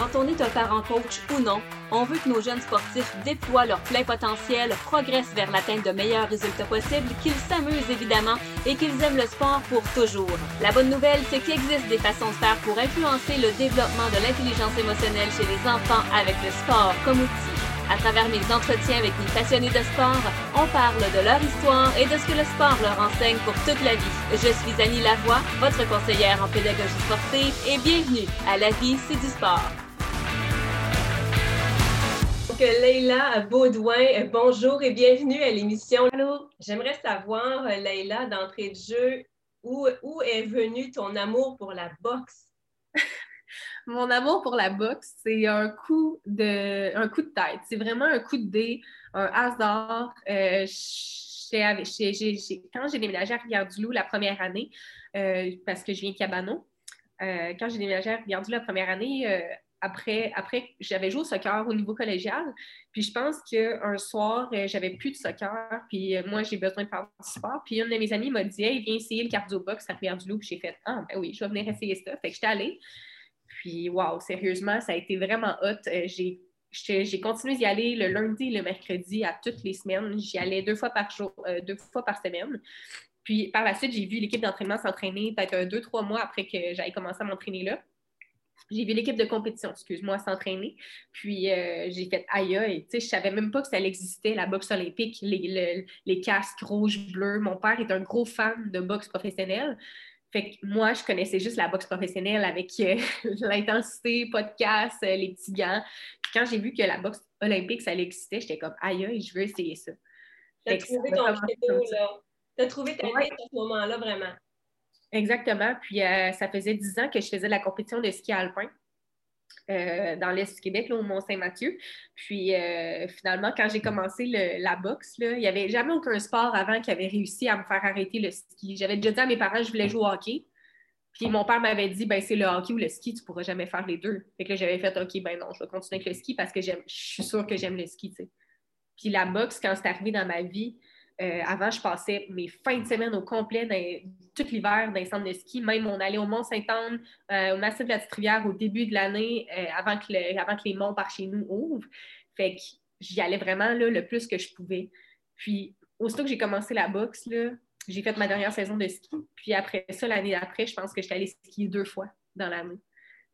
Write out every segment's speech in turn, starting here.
Quand on est un parent coach ou non, on veut que nos jeunes sportifs déploient leur plein potentiel, progressent vers l'atteinte de meilleurs résultats possibles, qu'ils s'amusent évidemment et qu'ils aiment le sport pour toujours. La bonne nouvelle, c'est qu'il existe des façons de faire pour influencer le développement de l'intelligence émotionnelle chez les enfants avec le sport comme outil. À travers mes entretiens avec les passionnés de sport, on parle de leur histoire et de ce que le sport leur enseigne pour toute la vie. Je suis Annie Lavoie, votre conseillère en pédagogie sportive et bienvenue à La vie, c'est du sport. Leïla Baudouin, bonjour et bienvenue à l'émission. Allô, j'aimerais savoir, Leïla, d'entrée de jeu, où, où est venu ton amour pour la boxe? Mon amour pour la boxe, c'est un coup de, un coup de tête. C'est vraiment un coup de dé, un hasard. Euh, quand j'ai déménagé à Rivière-du-Loup la première année, euh, parce que je viens de Cabano, euh, quand j'ai déménagé à Rivière-du-Loup la première année, après, après j'avais joué au soccer au niveau collégial. Puis je pense qu'un soir, euh, j'avais plus de soccer. Puis euh, moi, j'ai besoin de faire du sport. Puis une de mes amies m'a dit Hey, viens essayer le cardio box à Rivière-du-Loup. Puis j'ai fait Ah, ben oui, je vais venir essayer ça. Fait que j'étais allée. Puis, waouh, sérieusement, ça a été vraiment hot. Euh, j'ai j'ai continué d'y aller le lundi et le mercredi à toutes les semaines. J'y allais deux fois par jour, deux fois par semaine. Puis par la suite, j'ai vu l'équipe d'entraînement s'entraîner peut-être deux, trois mois après que j'avais commencé à m'entraîner là j'ai vu l'équipe de compétition, excuse-moi, s'entraîner. Puis euh, j'ai fait aïe aïe. Tu sais, je savais même pas que ça existait, la boxe olympique, les, les casques rouges, bleus. Mon père est un gros fan de boxe professionnelle. Fait que moi, je connaissais juste la boxe professionnelle avec euh, l'intensité, podcast, euh, les petits gants. Puis quand j'ai vu que la boxe olympique, ça existait, j'étais comme aïe aïe, je veux essayer ça. T'as trouvé ton là. T'as trouvé ta vie à ce moment-là, vraiment. Exactement. Puis euh, ça faisait dix ans que je faisais la compétition de ski alpin. Euh, dans l'Est du Québec, au Mont-Saint-Mathieu. Puis euh, finalement, quand j'ai commencé la boxe, il n'y avait jamais aucun sport avant qui avait réussi à me faire arrêter le ski. J'avais déjà dit à mes parents que je voulais jouer au hockey. Puis mon père m'avait dit, ben c'est le hockey ou le ski, tu ne pourras jamais faire les deux. Fait que j'avais fait, OK, ben non, je vais continuer avec le ski parce que je suis sûre que j'aime le ski, Puis la boxe, quand c'est arrivé dans ma vie, euh, avant, je passais mes fins de semaine au complet, dans, tout l'hiver, dans les centres de ski. Même, on allait au Mont-Saint-Anne, euh, au Massif de la Petite-Rivière au début de l'année, euh, avant, que les monts par chez nous ouvrent. Fait que j'y allais vraiment là, le plus que je pouvais. Puis, aussitôt que j'ai commencé la boxe, j'ai fait ma dernière saison de ski. Puis après ça, l'année d'après, je pense que j'étais allée skier deux fois dans l'année.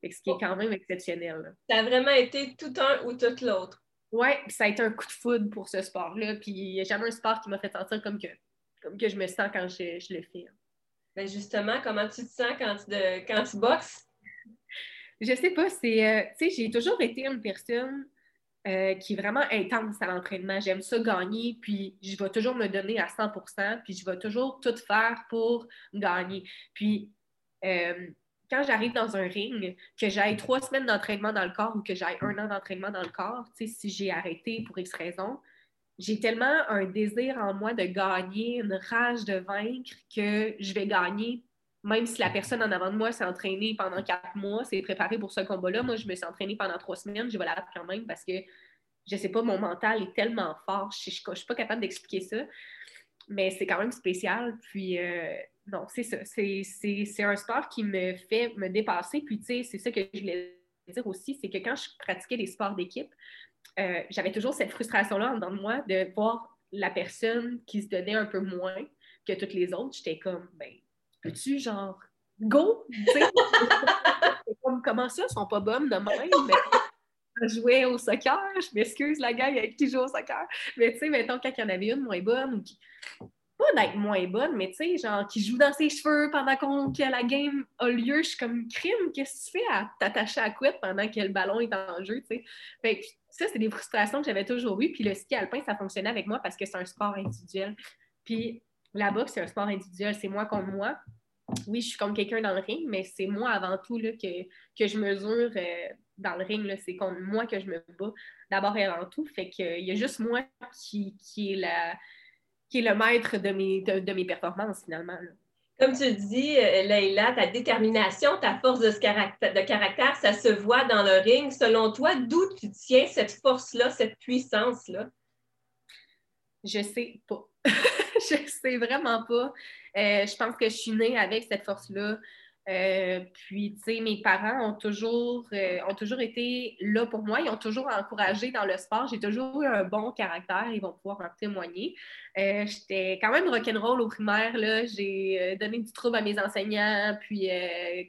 Ce qui est quand même exceptionnel. Ça a vraiment été tout un ou tout l'autre. Oui, ça a été un coup de foudre pour ce sport-là. Puis il n'y a jamais un sport qui m'a fait sentir comme que, comme que je me sens quand je, le fais. Ben justement, comment tu te sens quand tu, de, quand tu boxes? Je sais pas, c'est. Euh, tu sais, j'ai toujours été une personne euh, qui est vraiment intense à l'entraînement. J'aime ça gagner, puis je vais toujours me donner à 100% puis je vais toujours tout faire pour gagner. Puis, euh, quand j'arrive dans un ring, que j'aille trois semaines d'entraînement dans le corps ou que j'aille un an d'entraînement dans le corps, si j'ai arrêté pour X raison, j'ai tellement un désir en moi de gagner, une rage de vaincre que je vais gagner, même si la personne en avant de moi s'est entraînée pendant quatre mois, s'est préparée pour ce combat-là. Moi, je me suis entraînée pendant trois semaines, je vais la quand même parce que je sais pas, mon mental est tellement fort, je ne suis pas capable d'expliquer ça, mais c'est quand même spécial. Puis, euh, non, c'est ça. C'est un sport qui me fait me dépasser. Puis, tu sais, c'est ça que je voulais dire aussi, c'est que quand je pratiquais des sports d'équipe, euh, j'avais toujours cette frustration-là en dedans de moi de voir la personne qui se donnait un peu moins que toutes les autres. J'étais comme, ben, peux-tu, genre, go? comme, comment ça, ils sont pas bonnes de même? Mais jouais au soccer, je m'excuse la gang avec qui joue au soccer, mais tu sais, mettons, quand il y en avait une moins bonne ou qui d'être moins bonne, mais tu sais, genre, qui joue dans ses cheveux pendant que la game a lieu, je suis comme crime, qu'est-ce que tu fais à t'attacher à couette pendant que le ballon est en jeu, tu sais? Fait que ça, c'est des frustrations que j'avais toujours eues. Puis le ski alpin, ça fonctionnait avec moi parce que c'est un sport individuel. Puis la boxe, c'est un sport individuel, c'est moi contre moi. Oui, je suis comme quelqu'un dans le ring, mais c'est moi avant tout là, que, que je mesure euh, dans le ring. C'est contre moi que je me bats d'abord et avant tout. Fait qu'il y a juste moi qui, qui est la qui est le maître de mes, de, mes performances finalement. Comme tu dis, euh, Leïla, ta détermination, ta force de, caractère, de caractère, ça se voit dans le ring. Selon toi, d'où tu tiens cette force-là, cette puissance-là? Je sais pas. je sais vraiment pas. Euh, je pense que je suis née avec cette force-là. Euh, puis, tu sais, mes parents ont toujours, euh, ont toujours été là pour moi. Ils ont toujours encouragé dans le sport. J'ai toujours eu un bon caractère. Ils vont pouvoir en témoigner. Euh, j'étais quand même rock'n'roll au primaire. J'ai donné du trouble à mes enseignants. Puis,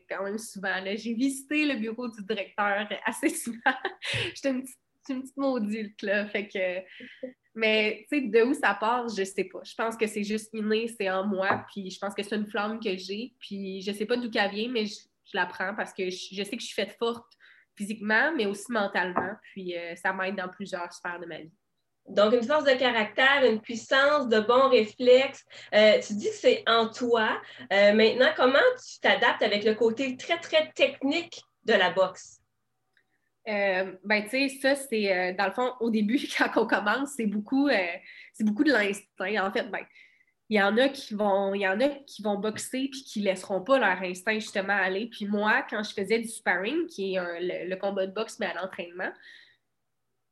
quand même souvent, j'ai visité le bureau du directeur assez souvent. J'étais une petite, maudite, là. Fait que mais tu sais, de où ça part, je sais pas. Je pense que c'est juste inné, c'est en moi. Puis je pense que c'est une flamme que j'ai. Puis je sais pas d'où elle vient, mais je, la prends parce que je, sais que je suis faite forte physiquement, mais aussi mentalement. Puis euh, ça m'aide dans plusieurs sphères de ma vie. Donc, une force de caractère, une puissance, de bons réflexes. Euh, tu dis que c'est en toi. Euh, maintenant, comment tu t'adaptes avec le côté très, très technique de la boxe? Euh, ben, tu sais, ça, c'est euh, dans le fond, au début, quand on commence, c'est beaucoup, euh, beaucoup de l'instinct. En fait, ben, il y en a qui vont, il y en a qui vont boxer puis qui laisseront pas leur instinct justement aller. Puis moi, quand je faisais du sparring, qui est le, combat de boxe, mais à l'entraînement,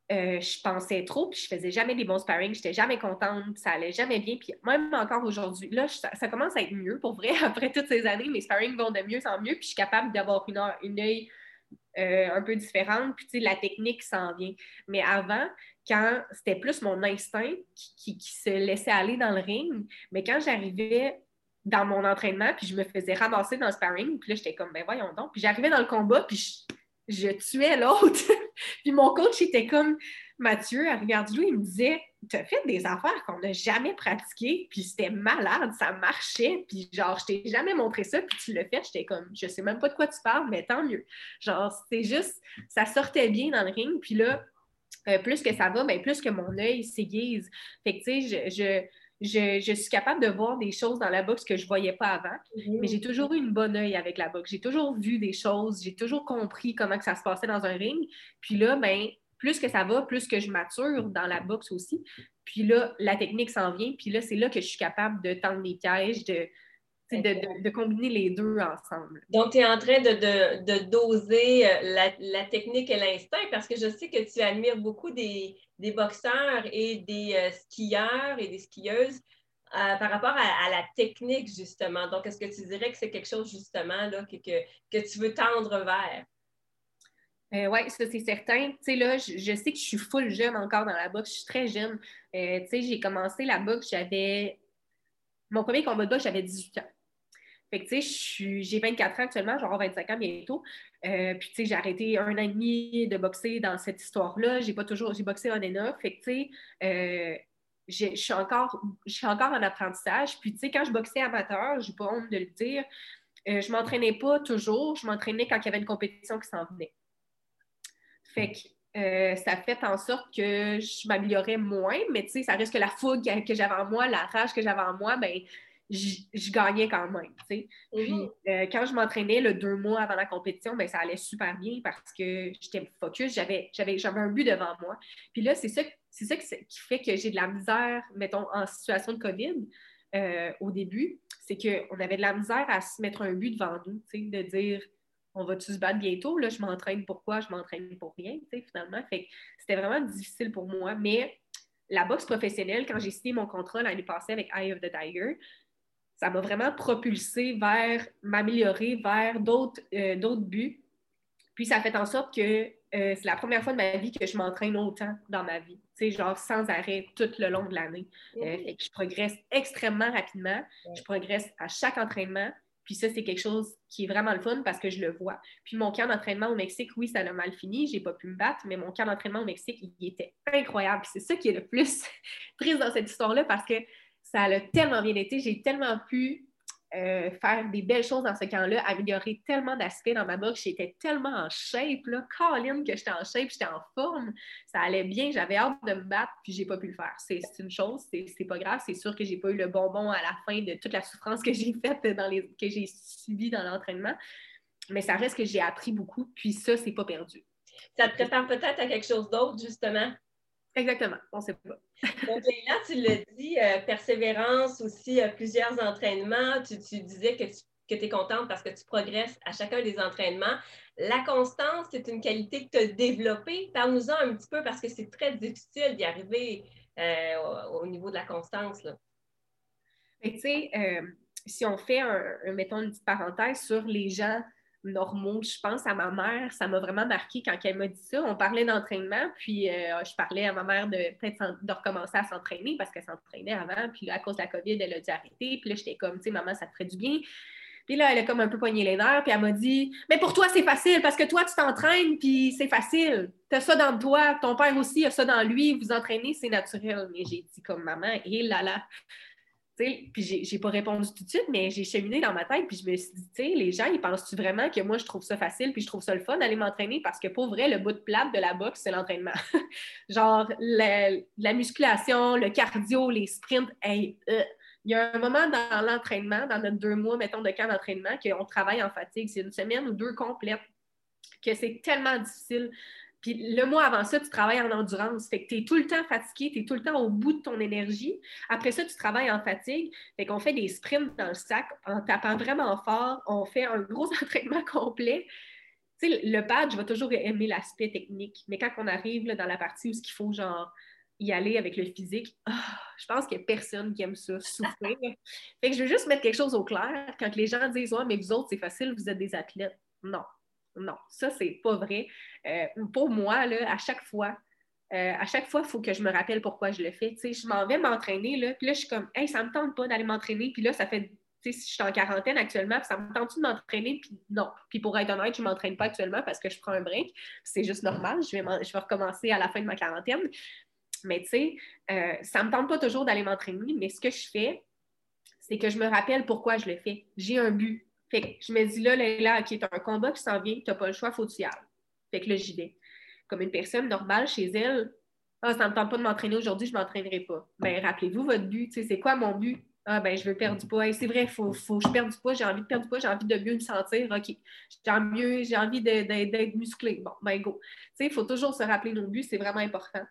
je pensais trop, puis je faisais jamais des bons sparring, j'étais jamais contente, ça allait jamais bien, puis même encore aujourd'hui, là, ça, commence à être mieux, pour vrai, après toutes ces années, mes sparring vont de mieux en mieux, puis je suis capable d'avoir une, une œil euh, un peu différente, puis la technique s'en vient. Mais avant, quand c'était plus mon instinct qui, se laissait aller dans le ring, mais quand j'arrivais dans mon entraînement, puis je me faisais ramasser dans le sparring, puis là, j'étais comme, ben voyons donc. Puis j'arrivais dans le combat, puis je, tuais l'autre. puis mon coach était comme, Mathieu, regarde-lui, il me disait, tu as fait des affaires qu'on n'a jamais pratiquées, puis c'était malade, ça marchait, puis genre, je t'ai jamais montré ça, puis tu l'as fait, j'étais comme, je sais même pas de quoi tu parles, mais tant mieux. Genre, c'était juste, ça sortait bien dans le ring, puis là, euh, plus que ça va, bien, plus que mon œil s'aiguise. Fait que, tu sais, je, suis capable de voir des choses dans la boxe que je ne voyais pas avant, mhm. mais j'ai toujours eu une bonne œil avec la boxe. J'ai toujours vu des choses, j'ai toujours compris comment que ça se passait dans un ring. Puis là, ben, plus que ça va, plus que je mature dans la boxe aussi. Puis là, la technique s'en vient. Puis là, c'est là que je suis capable de tendre les pièges, de, de, combiner les deux ensemble. Donc, tu es en train de, doser euh, la, technique et l'instinct parce que je sais que tu admires beaucoup des, boxeurs et des euh, skieurs et des skieuses euh, par rapport à, la technique, justement. Donc, est-ce que tu dirais que c'est quelque chose, justement, là, que, que tu veux tendre vers? Euh, oui, ça c'est certain. Tu sais, là, je, sais que je suis full jeune encore dans la boxe. Je suis très jeune. Euh, tu sais, j'ai commencé la boxe, j'avais. Mon premier combat de boxe, j'avais 18 ans. Fait que, tu sais, j'ai 24 ans actuellement, j'aurai 25 ans bientôt. Euh, puis, tu sais, j'ai arrêté un an et demi de boxer dans cette histoire-là. J'ai pas toujours. J'ai boxé en ENA. Fait que, tu sais, je suis encore, encore en apprentissage. Puis, tu sais, quand je boxais amateur, j'ai pas honte de le dire, je m'entraînais pas toujours. Je m'entraînais quand il y avait une compétition qui s'en venait. Fait que euh, ça fait en sorte que je m'améliorais moins, mais tu sais, ça reste que la fougue que j'avais en moi, la rage que j'avais en moi, ben je gagnais quand même. Puis mhm. euh, quand je m'entraînais le deux mois avant la compétition, ben ça allait super bien parce que j'étais focus, j'avais, j'avais, un but devant moi. Puis là, c'est ça, c'est ça qui fait que j'ai de la misère, mettons, en situation de COVID euh, au début, c'est qu'on avait de la misère à se mettre un but devant nous, de dire on va-tu se battre bientôt? Là, je m'entraîne pourquoi? Je m'entraîne pour rien, tu sais, finalement. Fait c'était vraiment difficile pour moi. Mais la boxe professionnelle, quand j'ai signé mon contrat l'année passée avec Eye of the Tiger, ça m'a vraiment propulsé vers m'améliorer vers d'autres euh, buts. Puis ça fait en sorte que euh, c'est la première fois de ma vie que je m'entraîne autant dans ma vie. Tu sais, genre sans arrêt tout le long de l'année. Euh, je progresse extrêmement rapidement. Je progresse à chaque entraînement. Puis ça, c'est quelque chose qui est vraiment le fun parce que je le vois. Puis mon camp d'entraînement au Mexique, oui, ça a mal fini, j'ai pas pu me battre, mais mon camp d'entraînement au Mexique, il était incroyable. C'est ça qui est le plus triste dans cette histoire-là parce que ça a tellement bien été, j'ai tellement pu euh, faire des belles choses dans ce camp-là, améliorer tellement d'aspects dans ma boxe. J'étais tellement en shape, là, Colin, que j'étais en shape, j'étais en forme. Ça allait bien, j'avais hâte de me battre, puis j'ai pas pu le faire. C'est une chose, c'est pas grave. C'est sûr que j'ai pas eu le bonbon à la fin de toute la souffrance que j'ai faite, dans les, que j'ai subie dans l'entraînement. Mais ça reste que j'ai appris beaucoup, puis ça, c'est pas perdu. Ça te prépare peut-être à quelque chose d'autre, justement? Exactement, on ne sait pas. Donc là, tu l'as dit, euh, persévérance aussi, euh, plusieurs entraînements. Tu, disais que tu es contente parce que tu progresses à chacun des entraînements. La constance, c'est une qualité que tu as développée. Parle-nous-en un petit peu parce que c'est très difficile d'y arriver euh, au, niveau de la constance. Tu sais, si on fait, un, mettons, une petite parenthèse sur les gens normaux, je pense à ma mère, ça m'a vraiment marqué quand elle m'a dit ça. On parlait d'entraînement, puis euh, je parlais à ma mère de peut-être de recommencer à s'entraîner parce qu'elle s'entraînait avant, puis là, à cause de la COVID, elle a dû arrêter. Puis là, j'étais comme, tu sais, maman, ça te ferait du bien. Puis là, elle a comme un peu poigné les nerfs, puis elle m'a dit Mais pour toi, c'est facile parce que toi, tu t'entraînes, puis c'est facile. Tu as ça dans toi, ton père aussi a ça dans lui, vous entraînez, c'est naturel. Mais j'ai dit comme maman, et là là. Puis j'ai pas répondu tout de suite, mais j'ai cheminé dans ma tête, puis je me suis dit, tu sais, les gens, ils pensent-tu vraiment que moi, je trouve ça facile, puis je trouve ça le fun d'aller m'entraîner? Parce que pour vrai, le bout de plate de la boxe, c'est l'entraînement. Genre, la, musculation, le cardio, les sprints, euh, il y a un moment dans l'entraînement, dans notre deux mois, mettons, de camp d'entraînement, qu'on travaille en fatigue. C'est une semaine ou deux complètes, que c'est tellement difficile. Puis le mois avant ça, tu travailles en endurance. Fait que tu es tout le temps fatigué, tu es tout le temps au bout de ton énergie. Après ça, tu travailles en fatigue. Fait qu'on fait des sprints dans le sac en tapant vraiment fort. On fait un gros entraînement complet. Tu sais, le pad, je vais toujours aimer l'aspect technique. Mais quand on arrive dans la partie où ce qu'il faut, genre, y aller avec le physique, ah, je pense qu'il n'y a personne qui aime ça, souffrir. fait que je veux juste mettre quelque chose au clair. Quand les gens disent Ouais, mais vous autres, c'est facile, vous êtes des athlètes. Non, non, ça, c'est pas vrai. Euh, pour moi, là, à chaque fois, euh, à chaque fois, il faut que je me rappelle pourquoi je le fais. je m'en vais m'entraîner, là, puis là, je suis comme Hey, ça me tente pas d'aller m'entraîner, puis là, ça fait si je suis en quarantaine actuellement, ça me tente de m'entraîner, puis non. Puis pour être honnête, je ne m'entraîne pas actuellement parce que je prends un break. C'est juste normal. Je vais, je vais recommencer à la fin de ma quarantaine. Mais tu sais, euh, ça ne me tente pas toujours d'aller m'entraîner, mais ce que je fais, c'est que je me rappelle pourquoi je le fais. J'ai un but. Fait que je me dis là, là, qui est un combat qui s'en vient, tu n'as pas le choix, faut que tu y ailles. Fait que là, j'y vais. Comme une personne normale chez elle, ah, ça ne me tente pas de m'entraîner aujourd'hui, je ne m'entraînerai pas. Bien, rappelez-vous votre but. C'est quoi mon but? Ah, ben, je veux perdre du poids. c'est vrai, il faut, faut, que je perde du poids. J'ai envie de perdre du poids, j'ai envie de mieux me sentir. OK. J'ai j'ai envie d'être musclé. Bon, ben, go. il faut toujours se rappeler nos buts, c'est vraiment important.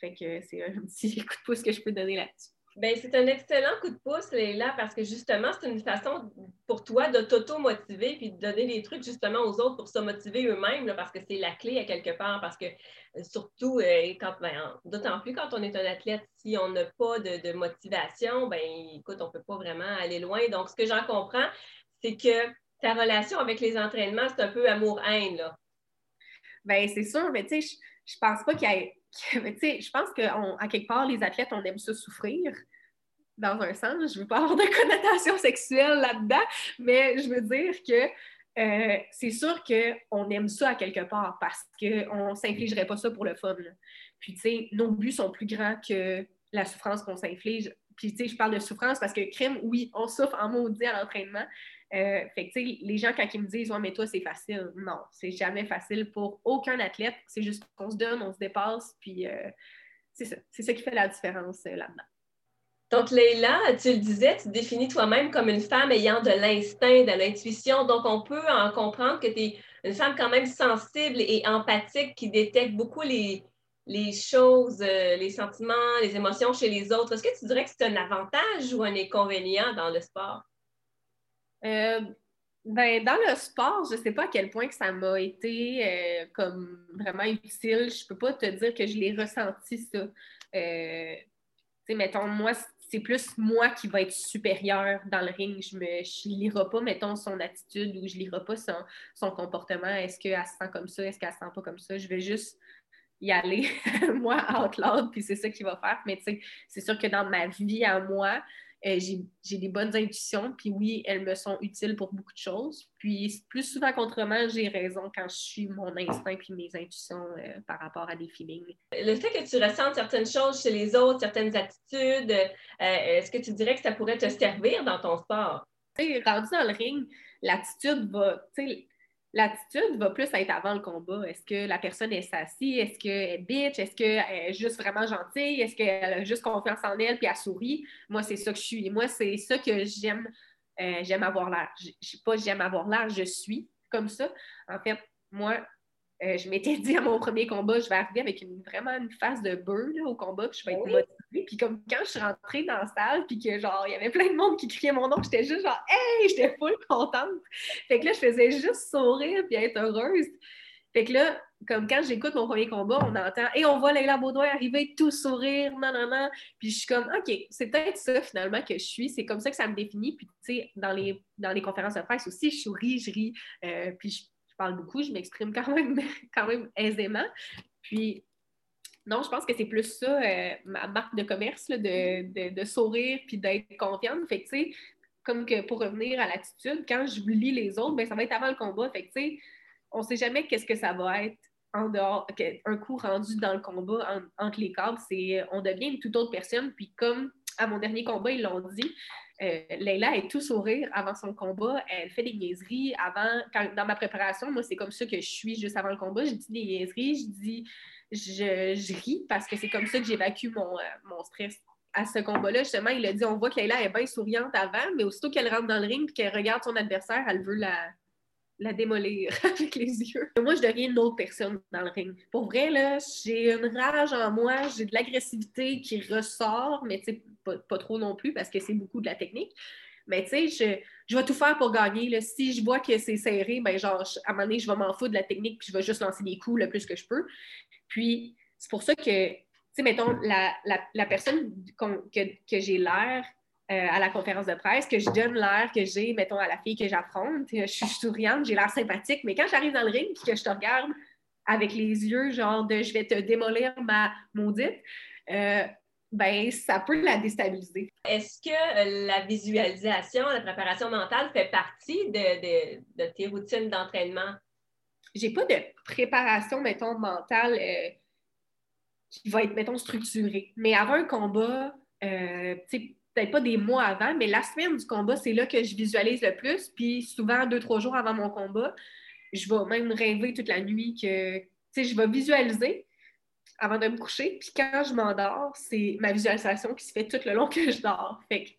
Fait que c'est un petit coup de pouce que je peux donner là-dessus. Bien, c'est un excellent coup de pouce, Léla, parce que justement, c'est une façon pour toi de t'auto-motiver puis de donner des trucs justement aux autres pour se motiver eux-mêmes, parce que c'est la clé à quelque part. Parce que euh, surtout, euh, quand, ben, d'autant plus quand on est un athlète, si on n'a pas de, motivation, ben écoute, on ne peut pas vraiment aller loin. Donc, ce que j'en comprends, c'est que ta relation avec les entraînements, c'est un peu amour-haine, là. Bien, c'est sûr, mais tu sais, je, je pense pas qu'il y ait je pense qu'à quelque part, les athlètes, on aime ça souffrir dans un sens. Je ne veux pas avoir de connotation sexuelle là-dedans, mais je veux dire que euh, c'est sûr qu'on aime ça à quelque part parce qu'on ne s'infligerait pas ça pour le fun. Puis, tu sais, nos buts sont plus grands que la souffrance qu'on s'inflige. Puis, tu sais, je parle de souffrance parce que crime, oui, on souffre en maudit à l'entraînement, euh, fait que, les gens, quand ils me disent, ouais, mais toi, c'est facile, non, c'est jamais facile pour aucun athlète. C'est juste qu'on se donne, on se dépasse, puis euh, c'est ça. C'est ça qui fait la différence euh, là-dedans. Donc, Leïla, tu le disais, tu définis toi-même comme une femme ayant de l'instinct, de l'intuition. Donc, on peut en comprendre que tu es une femme quand même sensible et empathique qui détecte beaucoup les, les choses, les sentiments, les émotions chez les autres. Est-ce que tu dirais que c'est un avantage ou un inconvénient dans le sport? Euh, ben, dans le sport, je ne sais pas à quel point que ça m'a été euh, comme vraiment utile. Je ne peux pas te dire que je l'ai ressenti, ça. Euh, mettons, moi, c'est plus moi qui va être supérieur dans le ring. Je ne lirai pas, mettons, son attitude ou je ne lirai pas son, son comportement. Est-ce qu'elle se sent comme ça? Est-ce qu'elle ne se sent pas comme ça? Je vais juste y aller, moi, out loud, puis c'est ça qui va faire. Mais tu sais, c'est sûr que dans ma vie à moi, euh, j'ai des bonnes intuitions, puis oui, elles me sont utiles pour beaucoup de choses. Puis plus souvent qu'autrement, j'ai raison quand je suis mon instinct puis mes intuitions euh, par rapport à des feelings. Le fait que tu ressentes certaines choses chez les autres, certaines attitudes, euh, est-ce que tu dirais que ça pourrait te servir dans ton sport? rendu dans le ring, l'attitude va, l'attitude va plus être avant le combat. Est-ce que la personne est sassy? Est-ce qu'elle est bitch? Est-ce qu'elle est juste vraiment gentille? Est-ce qu'elle a juste confiance en elle puis elle sourit? Moi, c'est ça que je suis. Moi, c'est ça que j'aime. Euh, j'aime avoir l'air. Je sais pas j'aime avoir l'air, je suis comme ça. En fait, moi, euh, je m'étais dit à mon premier combat, je vais arriver avec une, vraiment une phase de beurre au combat, puis je vais être motivée. Puis comme quand je suis rentrée dans la salle, puis que genre, il y avait plein de monde qui criait mon nom, j'étais juste genre, hey, j'étais full contente. Fait que là, je faisais juste sourire puis être heureuse. Fait que là, comme quand j'écoute mon premier combat, on entend et on voit Leila Baudouin arriver, tout sourire, non, non, non. Puis je suis comme, OK, c'est peut-être ça finalement que je suis. C'est comme ça que ça me définit. Puis tu sais, dans les, dans les conférences de presse aussi, je souris, je ris. Euh, puis je, parle beaucoup, je m'exprime quand même, quand même aisément. Puis non, je pense que c'est plus ça, euh, ma marque de commerce, de, sourire puis d'être confiante. Fait que, tu sais, comme que pour revenir à l'attitude, quand je lis les autres, ben, ça va être avant le combat. Fait que, tu sais, on sait jamais qu'est-ce que ça va être en dehors, un coup rendu dans le combat entre les cadres. C'est, on devient une toute autre personne. Puis comme à mon dernier combat, ils l'ont dit, euh, Leila est tout sourire avant son combat. Elle fait des niaiseries avant. dans ma préparation, moi, c'est comme ça que je suis juste avant le combat. Je dis des niaiseries, je dis je, ris parce que c'est comme ça que j'évacue mon, euh, mon stress. À ce combat-là, justement, il a dit on voit que Leila est bien souriante avant, mais aussitôt qu'elle rentre dans le ring et qu'elle regarde son adversaire, elle veut la, la démolir avec les yeux. Moi, je deviens une autre personne dans le ring. Pour vrai, là, j'ai une rage en moi, j'ai de l'agressivité qui ressort, mais pas, trop non plus parce que c'est beaucoup de la technique. Mais tu sais, je, je, vais tout faire pour gagner. Là. Si je vois que c'est serré, ben genre, à un moment donné, je vais m'en foutre de la technique puis je vais juste lancer des coups le plus que je peux. Puis, c'est pour ça que, tu sais, mettons, la, la, personne que, que j'ai l'air euh, à la conférence de presse, que je donne l'air que j'ai, mettons, à la fille que j'affronte, je suis souriante, j'ai l'air sympathique, mais quand j'arrive dans le ring et que je te regarde avec les yeux, genre de je vais te démolir ma maudite, euh, ben, ça peut la déstabiliser. Est-ce que euh, la visualisation, la préparation mentale fait partie de, de tes routines d'entraînement? j'ai pas de préparation, mettons, mentale euh, qui va être, mettons, structurée. Mais avant un combat, euh, peut-être pas des mois avant, mais la semaine du combat, c'est là que je visualise le plus. Puis souvent, deux, trois jours avant mon combat, je vais même rêver toute la nuit que, tu sais, je vais visualiser avant de me coucher. Puis quand je m'endors, c'est ma visualisation qui se fait tout le long que je dors. Fait que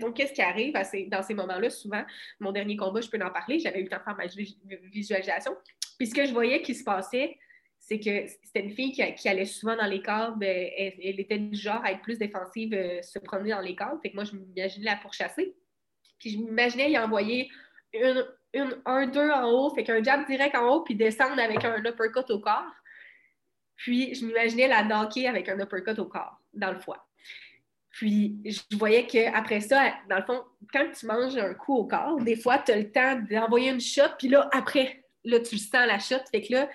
donc, qu'est-ce qui arrive dans ces moments-là? Souvent, mon dernier combat, je peux en parler, j'avais eu le temps de faire ma visualisation. Puis ce que je voyais qui se passait, c'est que c'était une fille qui, allait souvent dans les cadres, ben, elle, était du genre à être plus défensive, euh, se promener dans les cadres. Fait que moi, je m'imaginais la pourchasser. Puis je m'imaginais y envoyer un, deux en haut, fait qu'un jab direct en haut, puis descendre avec un uppercut au corps. Puis je m'imaginais la dunker avec un uppercut au corps, dans le foie. Puis, je voyais qu'après ça, dans le fond, quand tu manges un coup au corps, des fois, tu as le temps d'envoyer une shot, puis là, après, là, tu sens la shot. Fait que là,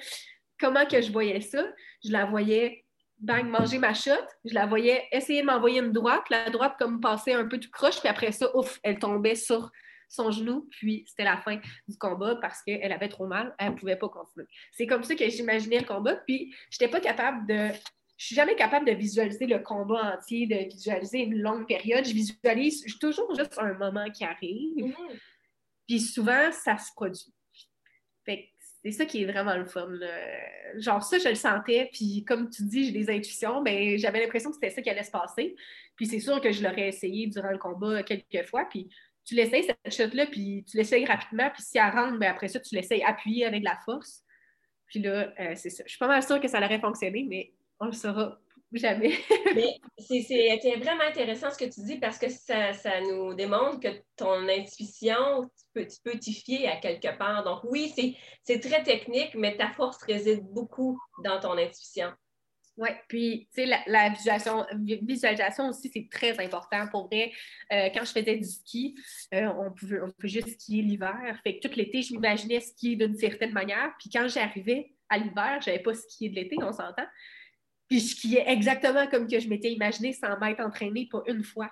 comment que je voyais ça? Je la voyais, bang, manger ma shot. Je la voyais essayer de m'envoyer une droite. La droite, comme passer un peu tout croche, puis après ça, ouf, elle tombait sur son genou, puis c'était la fin du combat parce qu'elle avait trop mal, elle ne pouvait pas continuer. C'est comme ça que j'imaginais le combat, puis je n'étais pas capable de je suis jamais capable de visualiser le combat entier, de visualiser une longue période. Je visualise toujours juste un moment qui arrive. Mm-hmm. Puis souvent, ça se produit. Fait c'est ça qui est vraiment le fun. Genre ça, je le sentais, puis comme tu dis, j'ai des intuitions, mais j'avais l'impression que c'était ça qui allait se passer. Puis c'est sûr que je l'aurais essayé durant le combat quelques fois, puis tu l'essayes cette shot-là, puis tu l'essayes rapidement, puis si elle rentre, ben après ça, tu l'essayes appuyé avec la force. Puis là, euh, c'est ça. Je suis pas mal sûre que ça aurait fonctionné, mais on le saura jamais. Mais c'est vraiment intéressant ce que tu dis parce que ça, nous démontre que ton intuition, tu peux t'y fier à quelque part. Donc oui, c'est très technique, mais ta force réside beaucoup dans ton intuition. Oui, puis tu sais, la, visualisation, visualisation aussi, c'est très important. Pour vrai, euh, quand je faisais du ski, euh, on, pouvait, on pouvait juste skier l'hiver. Fait que tout l'été, je m'imaginais skier d'une certaine manière. Puis quand j'arrivais à l'hiver, je n'avais pas skié de l'été, on s'entend. Puis je skiais exactement comme que je m'étais imaginé sans m'être entraînée pour une fois.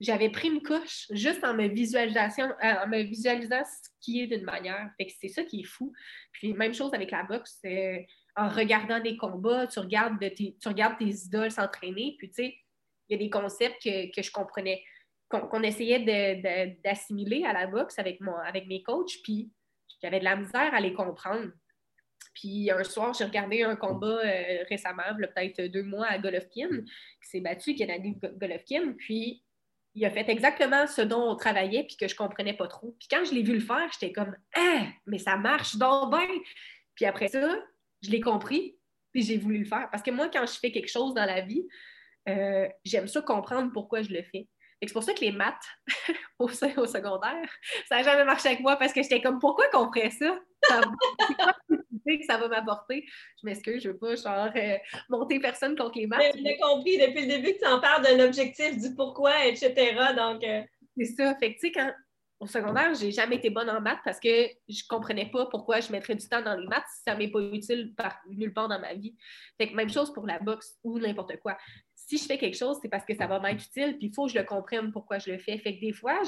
J'avais pris une couche juste en me, visualisation, euh, en me visualisant skier d'une manière. Fait que c'est ça qui est fou. Puis même chose avec la boxe. Euh, en regardant des combats, tu regardes, tes, tu idoles s'entraîner. Puis tu sais, il y a des concepts que, je comprenais, qu'on essayait d'assimiler à la boxe avec, avec mes coachs. Puis j'avais de la misère à les comprendre. Puis un soir, j'ai regardé un combat euh, récemment, peut-être deux mois à Golovkin, qui s'est battu, Gennady Golovkin. Puis il a fait exactement ce dont on travaillait, puis que je comprenais pas trop. Puis quand je l'ai vu le faire, j'étais comme Ah, mais ça marche donc bien! Puis après ça, je l'ai compris, puis j'ai voulu le faire. Parce que moi, quand je fais quelque chose dans la vie, euh, j'aime ça comprendre pourquoi je le fais. C'est pour ça que les maths au, au, secondaire, ça n'a jamais marché avec moi parce que j'étais comme pourquoi qu'on ferait ça? que ça va m'apporter? Je m'excuse, je veux pas genre euh, monter personne contre les maths. J'ai compris depuis le début que tu en parles d'un objectif, du pourquoi, etc. Donc, euh, c'est ça. Fait que tu sais, quand au secondaire, j'ai jamais été bonne en maths parce que je comprenais pas pourquoi je mettrais du temps dans les maths si ça m'est pas utile par nulle part dans ma vie. Fait que même chose pour la boxe ou n'importe quoi. Si je fais quelque chose, c'est parce que ça va m'être utile, puis il faut que je le comprenne pourquoi je le fais. Fait que des fois,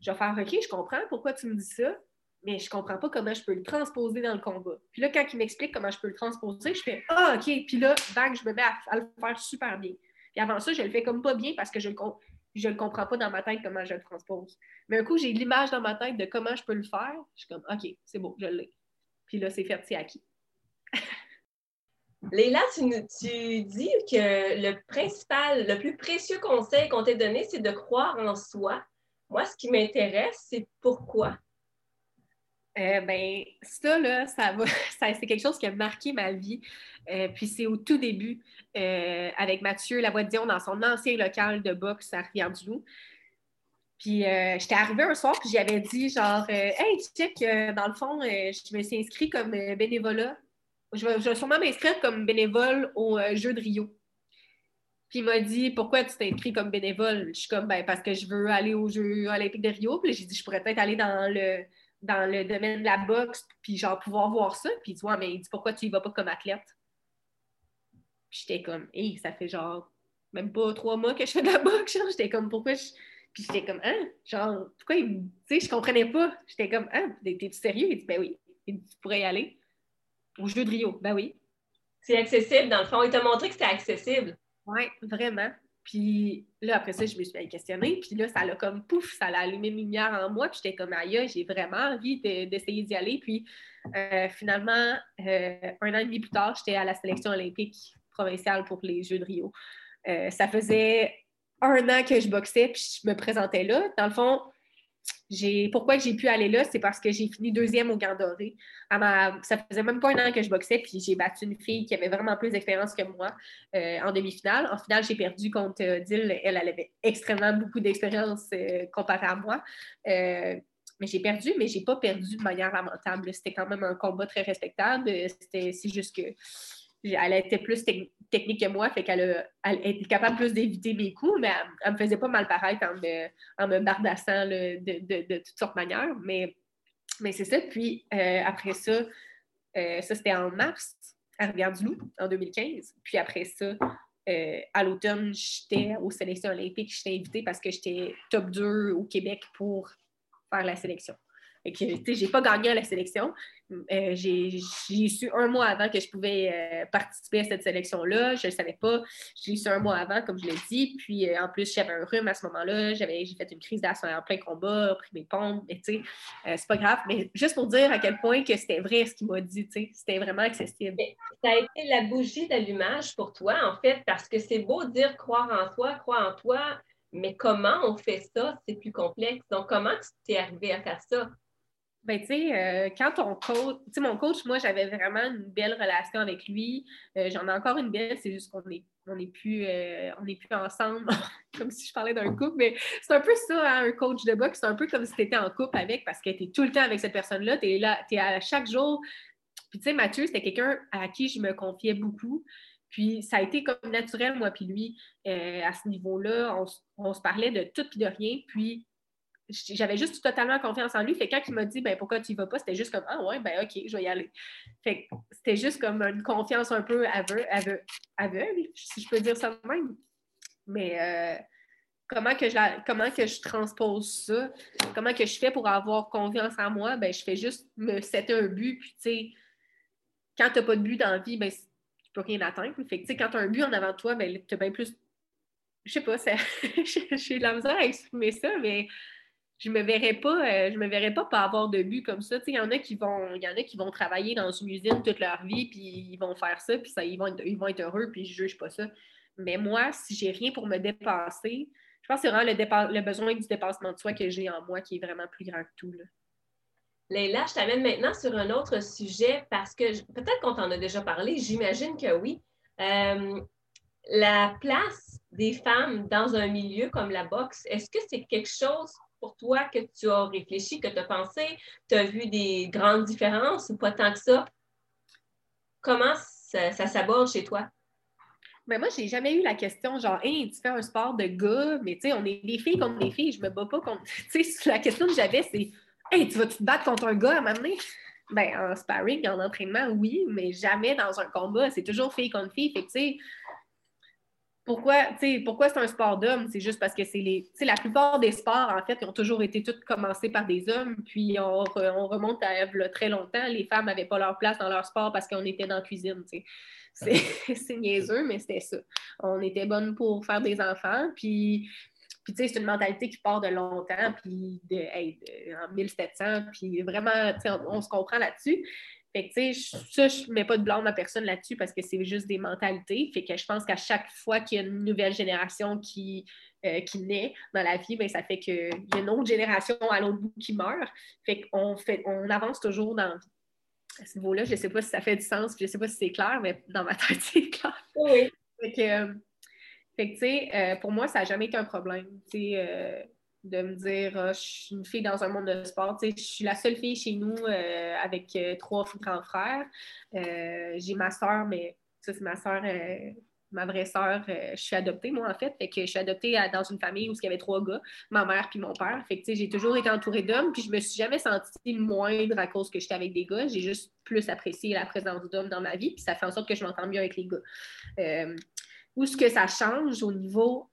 je, vais faire OK, je comprends pourquoi tu me dis ça, mais je comprends pas comment je peux le transposer dans le combat. Puis là, quand il m'explique comment je peux le transposer, je fais Ah, OK, puis là, bang, je me mets à, le faire super bien. Puis avant ça, je le fais comme pas bien parce que je le, je le comprends pas dans ma tête comment je le transpose. Mais un coup, j'ai l'image dans ma tête de comment je peux le faire. Je suis comme, OK, c'est beau, je l'ai. Puis là, c'est fait, c'est acquis. Léla, tu, dis que le principal, le plus précieux conseil qu'on t'ait donné, c'est de croire en soi. Moi, ce qui m'intéresse, c'est pourquoi? Euh, ben, ça, là, ça va, c'est quelque chose qui a marqué ma vie. Euh, puis c'est au tout début, euh, avec Mathieu Lavoie-Dion dans son ancien local de boxe à Rivière-du-Loup. Puis j'étais arrivée un soir, puis j'avais dit genre, hey, tu check, dans le fond, je me suis inscrite comme bénévolat. Je vais, sûrement m'inscrire comme bénévole au jeu de Rio. Puis il m'a dit Pourquoi tu t'es inscrit comme bénévole? Je suis comme ben, parce que je veux aller aux Jeux olympiques de Rio. Puis j'ai dit Je pourrais peut-être aller dans le dans le domaine de la boxe, puis genre pouvoir voir ça. Puis il dit, mais il dit, pourquoi tu y vas pas comme athlète? Puis j'étais comme, hé, ça fait genre même pas trois mois que je fais de la boxe. J'étais comme, pourquoi je. Puis j'étais comme, hein? Genre, pourquoi il Tu sais, je comprenais pas. J'étais comme, hein? T'es-tu sérieux? Il dit, ben oui. Il dit, tu pourrais y aller. Au jeu de Rio. Ben oui. C'est accessible, dans le fond. Il t'a montré que c'était accessible. Oui, vraiment. Puis là, après ça, je me suis questionner. Puis là, ça l'a comme pouf, ça a allumé une lumière en moi. Puis j'étais comme, aïe, j'ai vraiment envie d'essayer d'y aller. Puis euh, finalement, euh, un an et demi plus tard, j'étais à la sélection olympique provinciale pour les Jeux de Rio. Euh, ça faisait un an que je boxais, puis je me présentais là. Dans le fond, pourquoi j'ai pu aller là, c'est parce que j'ai fini deuxième au Gant Doré. Ça faisait même pas un an que je boxais, puis j'ai battu une fille qui avait vraiment plus d'expérience que moi euh, en demi-finale. En finale, j'ai perdu contre euh. Elle, avait extrêmement beaucoup d'expérience euh, comparée à moi. mais j'ai perdu, mais j'ai pas perdu de manière lamentable. C'était quand même un combat très respectable. C'est juste que elle était plus technique que moi, fait qu'elle était capable plus d'éviter mes coups, mais elle, me faisait pas mal paraître en me, bardassant de, toutes sortes de manières. Mais, mais c'est ça. Puis euh, après ça, euh, ça c'était en mars, à Rivière-du-Loup, en 2015. Puis après ça, euh, à l'automne, j'étais aux sélections olympiques. J'étais invitée parce que j'étais top 2 au Québec pour faire la sélection. Je j'ai pas gagné à la sélection. Euh, j'ai su un mois avant que je pouvais euh, participer à cette sélection-là. Je ne le savais pas. J'ai su un mois avant, comme je l'ai dit. Puis euh, en plus, j'avais un rhume à ce moment-là. J'ai fait une crise d'asthme en plein combat, pris mes pompes. Mais tu sais, c'est pas grave. Mais juste pour dire à quel point que c'était vrai ce qu'il m'a dit, c'était vraiment accessible. ça a été la bougie d'allumage pour toi, en fait, parce que c'est beau dire croire en toi, croire en toi. Mais comment on fait ça, c'est plus complexe. Donc, comment tu t'es arrivé à faire ça? Ben, tu sais, euh, quand ton coach, tu sais, mon coach, moi, j'avais vraiment une belle relation avec lui. Euh, j'en ai encore une belle, c'est juste qu'on est, on plus, euh, on est plus ensemble, comme si je parlais d'un couple, mais c'est un peu ça, hein, un coach de boxe, c'est un peu comme si tu étais en couple avec, parce que tu es tout le temps avec cette personne-là, tu es là, tu es à chaque jour. Puis, tu sais, Mathieu, c'était quelqu'un à qui je me confiais beaucoup. Puis ça a été comme naturel, moi, puis lui, à ce niveau-là, on, on, se parlait de tout et de rien. Puis j'avais juste totalement confiance en lui. Fait quand il m'a dit ben pourquoi tu y vas pas, c'était juste comme Ah ouais, ben ok, je vais y aller. Fait c'était juste comme une confiance un peu aveugle, aveugle, si je peux dire ça de même. Mais euh, comment, que je comment que je transpose ça? Comment que je fais pour avoir confiance en moi? Ben je fais juste me setter un but, puis tu sais, quand tu n'as pas de but dans la vie, ben tu peux rien atteindre. Fait que, quand tu as un but en avant de toi, ben tu as bien plus. Je sais pas, j'ai de la misère à exprimer ça, mais je me verrais pas, euh, je me verrais pas pas avoir de but comme ça. Il y en a qui vont, y en a qui vont travailler dans une usine toute leur vie, puis ils vont faire ça, puis ça, ils vont être, ils vont être heureux, puis je juge pas ça. Mais moi, si j'ai rien pour me dépasser, je pense que c'est vraiment le, besoin du dépassement de soi que j'ai en moi qui est vraiment plus grand que tout. Là. Leïla, je t'amène maintenant sur un autre sujet parce que peut-être qu'on t'en a déjà parlé, j'imagine que oui. Euh, la place des femmes dans un milieu comme la boxe, est-ce que c'est quelque chose pour toi que tu as réfléchi, que tu as pensé? Tu as vu des grandes différences ou pas tant que ça? comment ça, ça s'aborde chez toi? Mais moi, j'ai jamais eu la question genre, hey, tu fais un sport de gars, mais tu sais, on est des filles contre des filles, je me bats pas contre. Tu sais, la question que j'avais, c'est, hey, tu vas te battre contre un gars à donné? Ben, en sparring, en entraînement, oui, mais jamais dans un combat. C'est toujours fille contre fille. Fait que, tu sais, pourquoi, pourquoi c'est un sport d'hommes? C'est juste parce que c'est les. La plupart des sports, en fait, ils ont toujours été tous commencés par des hommes. Puis on, on remonte à très longtemps. Les femmes n'avaient pas leur place dans leur sport parce qu'on était dans la cuisine. C'est niaiseux, mais c'était ça. On était bonnes pour faire des enfants. Puis, puis tu sais, c'est une mentalité qui part de longtemps, puis de, en 1700. Puis vraiment, on se comprend là-dessus. Fait que, tu sais, ça, je mets pas de blâme à personne là-dessus parce que c'est juste des mentalités. Fait que je pense qu'à chaque fois qu'il y a une nouvelle génération qui, euh, qui naît dans la vie, bien, ça fait qu'il y a une autre génération à l'autre bout qui meurt. Fait qu'on fait, on avance toujours dans À ce niveau-là, je ne sais pas si ça fait du sens, je ne sais pas si c'est clair, mais dans ma tête, c'est clair. Oui. Fait que, euh, tu sais, euh, pour moi, ça n'a jamais été un problème. Tu sais, de me dire ah, je suis une fille dans un monde de sport. je suis la seule fille chez nous euh, avec euh, trois grands frères. Euh, j'ai ma soeur, mais ça, c'est ma soeur, ma vraie soeur. je suis adoptée, moi, en fait. Fait que je suis adoptée dans une famille où il y avait trois gars, ma mère puis mon père. J'ai toujours été entourée d'hommes, puis je me suis jamais sentie moindre à cause que j'étais avec des gars. J'ai juste plus apprécié la présence d'hommes dans ma vie, puis ça fait en sorte que je m'entends mieux avec les gars. où est-ce que ça change au niveau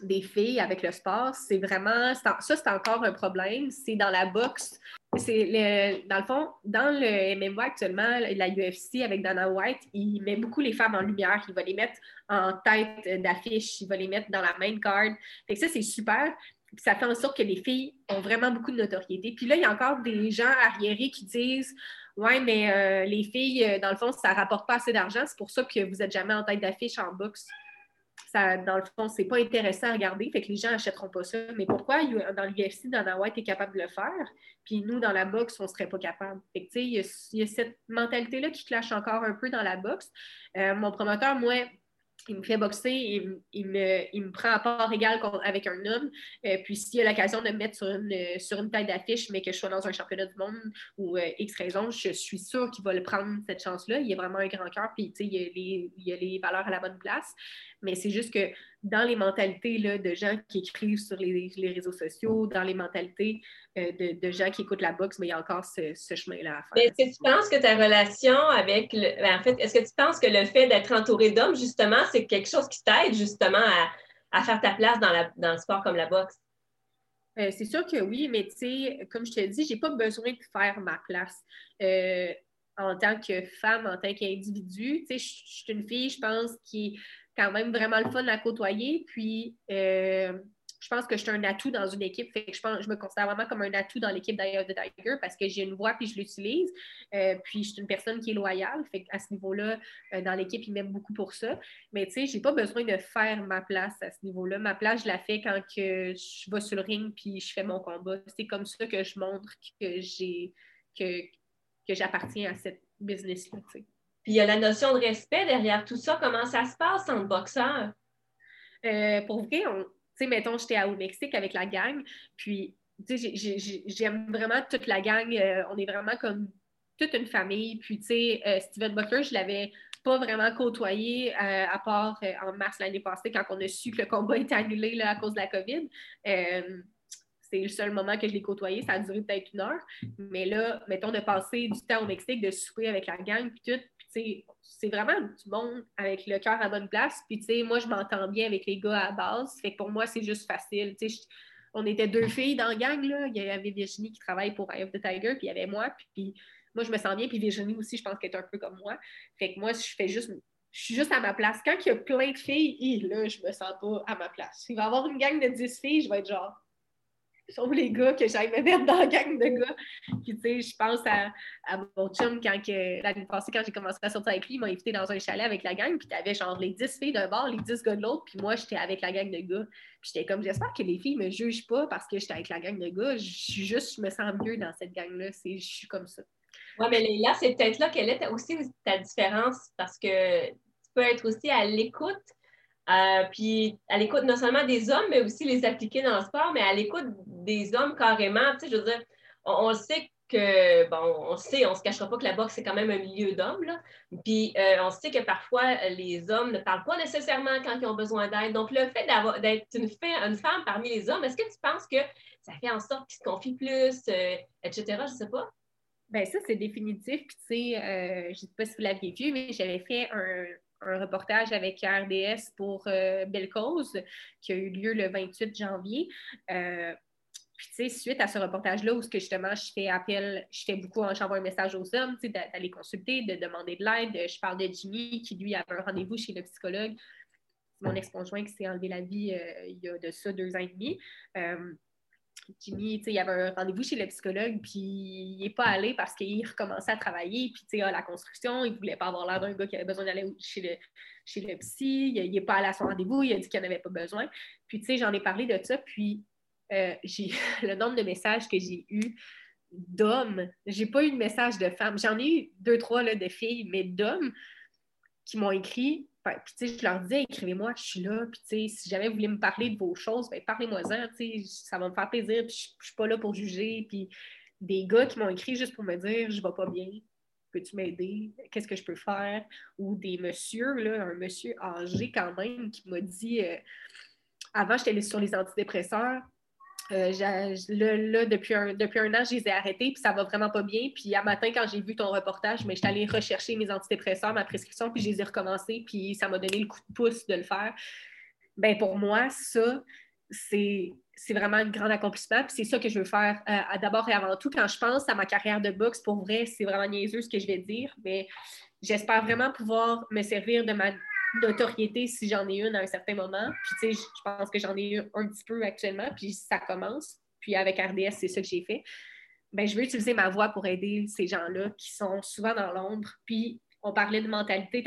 des filles avec le sport, c'est vraiment, ça c'est encore un problème, c'est dans la boxe. C'est dans le fond, dans le MMA actuellement, la UFC avec Dana White, il met beaucoup les femmes en lumière, il va les mettre en tête d'affiche, il va les mettre dans la main card. Fait que ça, c'est super. ça fait en sorte que les filles ont vraiment beaucoup de notoriété. Puis là, il y a encore des gens arriérés qui disent Ouais, mais euh, les filles, euh, dans le fond, ça rapporte pas assez d'argent. C'est pour ça que vous n'êtes jamais en tête d'affiche en boxe dans le fond, c'est pas intéressant à regarder, fait que les gens n'achèteront pas ça. Mais pourquoi dans l'UFC, Dana White est capable de le faire, puis nous, dans la boxe, on serait pas capable? Fait que, il, y a, il y a cette mentalité-là qui clash encore un peu dans la boxe. Euh, mon promoteur, moi, il me fait boxer, il, il, me, prend à part égale avec un homme. Euh, puis s'il y a l'occasion de me mettre sur une, sur une taille d'affiche, mais que je sois dans un championnat du monde ou euh, X raison, je suis sûre qu'il va le prendre cette chance-là. Il a vraiment un grand cœur, puis il a, les, il a les valeurs à la bonne place. Mais c'est juste que dans les mentalités là, de gens qui écrivent sur les, réseaux sociaux, dans les mentalités euh, de, gens qui écoutent la boxe, mais il y a encore ce, chemin-là à faire. Est-ce que tu penses que ta relation avec le. Ben, en fait, est-ce que tu penses que le fait d'être entouré d'hommes, justement, c'est quelque chose qui t'aide justement à, faire ta place dans, la, dans le sport comme la boxe? Euh, c'est sûr que oui, mais tu sais, comme je te dis, j'ai pas besoin de faire ma place. Euh, en tant que femme, en tant qu'individu, tu sais, je suis une fille, je pense, qui quand même vraiment le fun à côtoyer. Puis, euh, je pense que je suis un atout dans une équipe. Je, me considère vraiment comme un atout dans l'équipe d'ailleurs de Tiger parce que j'ai une voix puis je l'utilise. Euh, puis, je suis une personne qui est loyale. Fait à ce niveau-là, euh, dans l'équipe, ils m'aiment beaucoup pour ça. Mais tu sais, j'ai pas besoin de faire ma place à ce niveau-là. Ma place, je la fais quand je vais sur le ring puis je fais mon combat. C'est comme ça que je montre que j'ai que, que j'appartiens à cette business-là. Puis il y a la notion de respect derrière tout ça. Comment ça se passe en boxeur? Euh, pour vrai, tu sais, mettons, j'étais au Mexique avec la gang, puis tu sais, j'aime vraiment toute la gang. Euh, on est vraiment comme toute une famille. Puis, tu sais, euh, Steven Butler, je l'avais pas vraiment côtoyé à part en mars l'année passée quand on a su que le combat était annulé là, à cause de la COVID c'est le seul moment que je l'ai côtoyé. Ça a duré peut-être une heure. Mais là, mettons, de passer du temps au Mexique, de souper avec la gang, puis tout, c'est vraiment du monde avec le cœur à bonne place. Puis, tu sais, moi, je m'entends bien avec les gars à base. Fait que pour moi, c'est juste facile. Tu sais, on était deux filles dans la gang, là. Il y avait Virginie qui travaille pour Eye of the Tiger, puis il y avait moi. Puis, moi, je me sens bien. Puis Virginie aussi, je pense qu'elle est un peu comme moi. Fait que moi, je fais juste je suis juste à ma place. Quand il y a plein de filles, là, je me sens pas à ma place. Il va y avoir une gang de 10 filles, je vais être genre, sauf les gars que j'aille me mettre dans la gang de gars. Puis, tu sais, je pense à, mon chum quand l'année passée, quand j'ai commencé à sortir avec lui, il m'a invité dans un chalet avec la gang, puis t'avais genre les 10 filles d'un bord, les 10 gars de l'autre, puis moi, j'étais avec la gang de gars. Puis j'étais comme, j'espère que les filles me jugent pas parce que j'étais avec la gang de gars. Je suis juste, je me sens mieux dans cette gang-là. Je suis comme ça. Oui, mais là, c'est peut-être là qu'elle est aussi ta différence parce que tu peux être aussi à l'écoute euh, puis à l'écoute non seulement des hommes, mais aussi les appliquer dans le sport, mais à l'écoute des hommes carrément. Tu sais, je veux dire, on, sait que, bon, on sait, on se cachera pas que la boxe, c'est quand même un milieu d'hommes. Puis euh, on sait que parfois, les hommes ne parlent pas nécessairement quand ils ont besoin d'aide. Donc, le fait d'être une, femme parmi les hommes, est-ce que tu penses que ça fait en sorte qu'ils se confient plus, euh, etc.? Je sais pas. Bien, ça, c'est définitif. Puis, tu sais, je ne sais pas si vous l'aviez vu, mais j'avais fait un, reportage avec RDS pour Belle Cause qui a eu lieu le 28 janvier. Puis, tu sais, suite à ce reportage-là, où justement, je fais appel, je fais beaucoup, j'envoie un message aux hommes, tu sais, d'aller consulter, de demander de l'aide. Je parle de Jimmy, qui lui avait un rendez-vous chez le psychologue. C'est mon ex-conjoint qui s'est enlevé la vie euh, il y a de ça deux ans et demi. Il avait un rendez-vous chez le psychologue, puis il n'est pas allé parce qu'il recommençait à travailler, puis à la construction, il ne voulait pas avoir l'air d'un gars qui avait besoin d'aller chez le, chez le psy, il n'est pas allé à son rendez-vous, il a dit qu'il n'en avait pas besoin. Puis tu sais, j'en ai parlé de ça, puis euh, le nombre de messages que j'ai eu d'hommes. J'ai pas eu de message de femmes. J'en ai eu deux, trois là, de filles, mais d'hommes qui m'ont écrit. Puis, tu sais, je leur disais, écrivez-moi, je suis là. Puis, tu sais, si jamais vous voulez me parler de vos choses, ben, parlez-moi-en. Tu sais, ça va me faire plaisir. Puis, je, suis pas là pour juger. Puis, des gars qui m'ont écrit juste pour me dire, je vais pas bien. Peux-tu m'aider? Qu'est-ce que je peux faire? Ou des messieurs, là, un monsieur âgé quand même, qui m'a dit euh, avant, j'étais sur les antidépresseurs, euh, là, depuis, un, depuis un an, je les ai arrêtés, puis ça va vraiment pas bien. Puis à matin, quand j'ai vu ton reportage, mais j'étais allée rechercher mes antidépresseurs, ma prescription, puis je les ai recommencés, puis ça m'a donné le coup de pouce de le faire. Ben pour moi, ça, c'est vraiment un grand accomplissement. Puis c'est ça que je veux faire euh, d'abord et avant tout. Quand je pense à ma carrière de boxe, pour vrai, c'est vraiment niaiseux ce que je vais dire, mais j'espère vraiment pouvoir me servir de ma notoriété si j'en ai une à un certain moment. Puis, tu sais, je pense que j'en ai eu un petit peu actuellement, puis ça commence. Puis, avec RDS, c'est ça que j'ai fait. Bien, je veux utiliser ma voix pour aider ces gens-là qui sont souvent dans l'ombre. Puis, on parlait de mentalité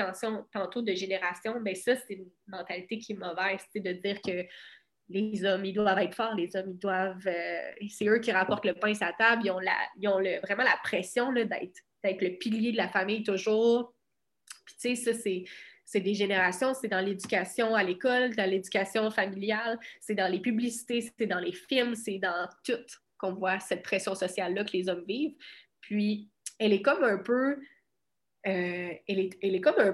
tantôt de génération. Bien, ça, c'est une mentalité qui est mauvaise, c'est de dire que les hommes, ils doivent être forts, les hommes, ils doivent. Euh, c'est eux qui rapportent le pain à sa table, ils ont, la, ils ont le, vraiment la pression d'être le pilier de la famille toujours. Puis, tu sais, ça, c'est c'est des générations, c'est dans l'éducation à l'école, dans l'éducation familiale, c'est dans les publicités, c'est dans les films, c'est dans tout qu'on voit cette pression sociale-là que les hommes vivent. Puis, elle est comme un peu, euh, elle,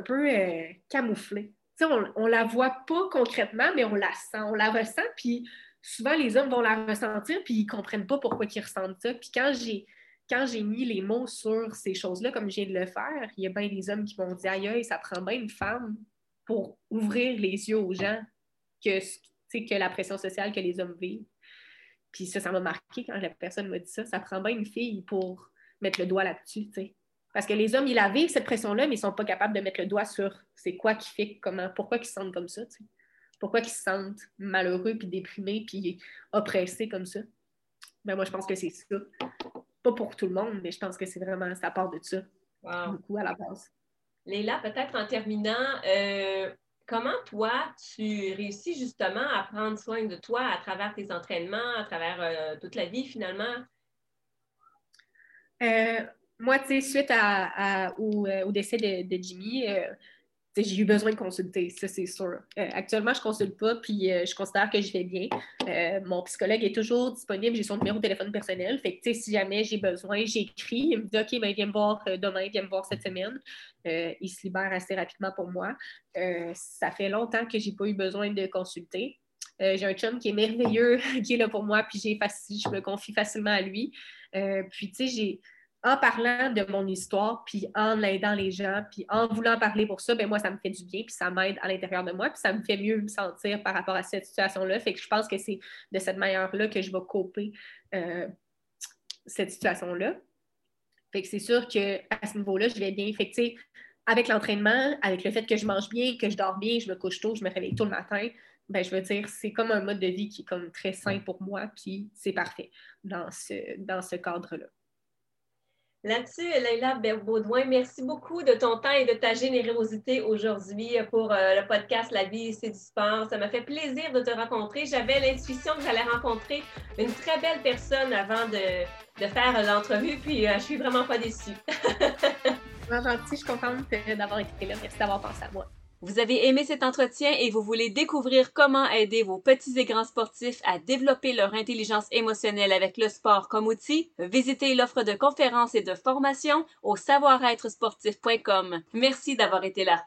peu euh, camouflée. on, ne la voit pas concrètement, mais on la sent, on la ressent, puis souvent les hommes vont la ressentir, puis ils comprennent pas pourquoi ils ressentent ça. Puis quand j'ai mis les mots sur ces choses-là, comme je viens de le faire, il y a bien des hommes qui m'ont dit Aïe, ça prend bien une femme pour ouvrir les yeux aux gens que, que la pression sociale que les hommes vivent. Puis ça, ça m'a marqué quand la personne m'a dit ça. Ça prend bien une fille pour mettre le doigt là-dessus. Parce que les hommes, ils la vivent, cette pression-là, mais ils ne sont pas capables de mettre le doigt sur c'est quoi qui fait, comment, pourquoi ils se sentent comme ça. Pourquoi ils se sentent malheureux, puis déprimés, puis oppressés comme ça. Ben, moi, je pense que c'est ça pas pour tout le monde, mais je pense que c'est vraiment, ça part de ça. Beaucoup à la base. Léla, peut-être en terminant, euh, comment toi, tu réussis justement à prendre soin de toi à travers tes entraînements, à travers euh, toute la vie finalement? Euh, moi, tu sais, suite à, au, décès de, Jimmy, j'ai eu besoin de consulter, ça c'est sûr. Euh, actuellement, je ne consulte pas, puis euh, je considère que je vais bien. Euh, mon psychologue est toujours disponible, j'ai son numéro de téléphone personnel. Fait que si jamais j'ai besoin, j'écris. Il me dit OK, ben, viens me voir demain, viens me voir cette semaine. il se libère assez rapidement pour moi. ça fait longtemps que je n'ai pas eu besoin de consulter. j'ai un chum qui est merveilleux, qui est là pour moi, puis je me confie facilement à lui. puis, tu sais, j'ai en parlant de mon histoire, puis en aidant les gens, puis en voulant parler pour ça, ben moi, ça me fait du bien, puis ça m'aide à l'intérieur de moi, puis ça me fait mieux me sentir par rapport à cette situation-là. Fait que je pense que c'est de cette manière-là que je vais couper euh, cette situation-là. Fait que c'est sûr qu'à ce niveau-là, je vais bien. Que, avec l'entraînement, avec le fait que je mange bien, que je dors bien, je me couche tôt, je me réveille tôt le matin, ben, je veux dire, c'est comme un mode de vie qui est comme très sain pour moi, puis c'est parfait dans ce, dans ce cadre-là. Là-dessus, Leila Baudouin, merci beaucoup de ton temps et de ta générosité aujourd'hui pour euh, le podcast La vie, c'est du sport. Ça m'a fait plaisir de te rencontrer. J'avais l'intuition que j'allais rencontrer une très belle personne avant de, faire l'entrevue, puis euh, je suis vraiment pas déçue. vraiment gentil, je suis contente d'avoir été là. Merci d'avoir pensé à moi. Vous avez aimé cet entretien et vous voulez découvrir comment aider vos petits et grands sportifs à développer leur intelligence émotionnelle avec le sport comme outil? Visitez l'offre de conférences et de formations au savoir-être sportif.com. Merci d'avoir été là.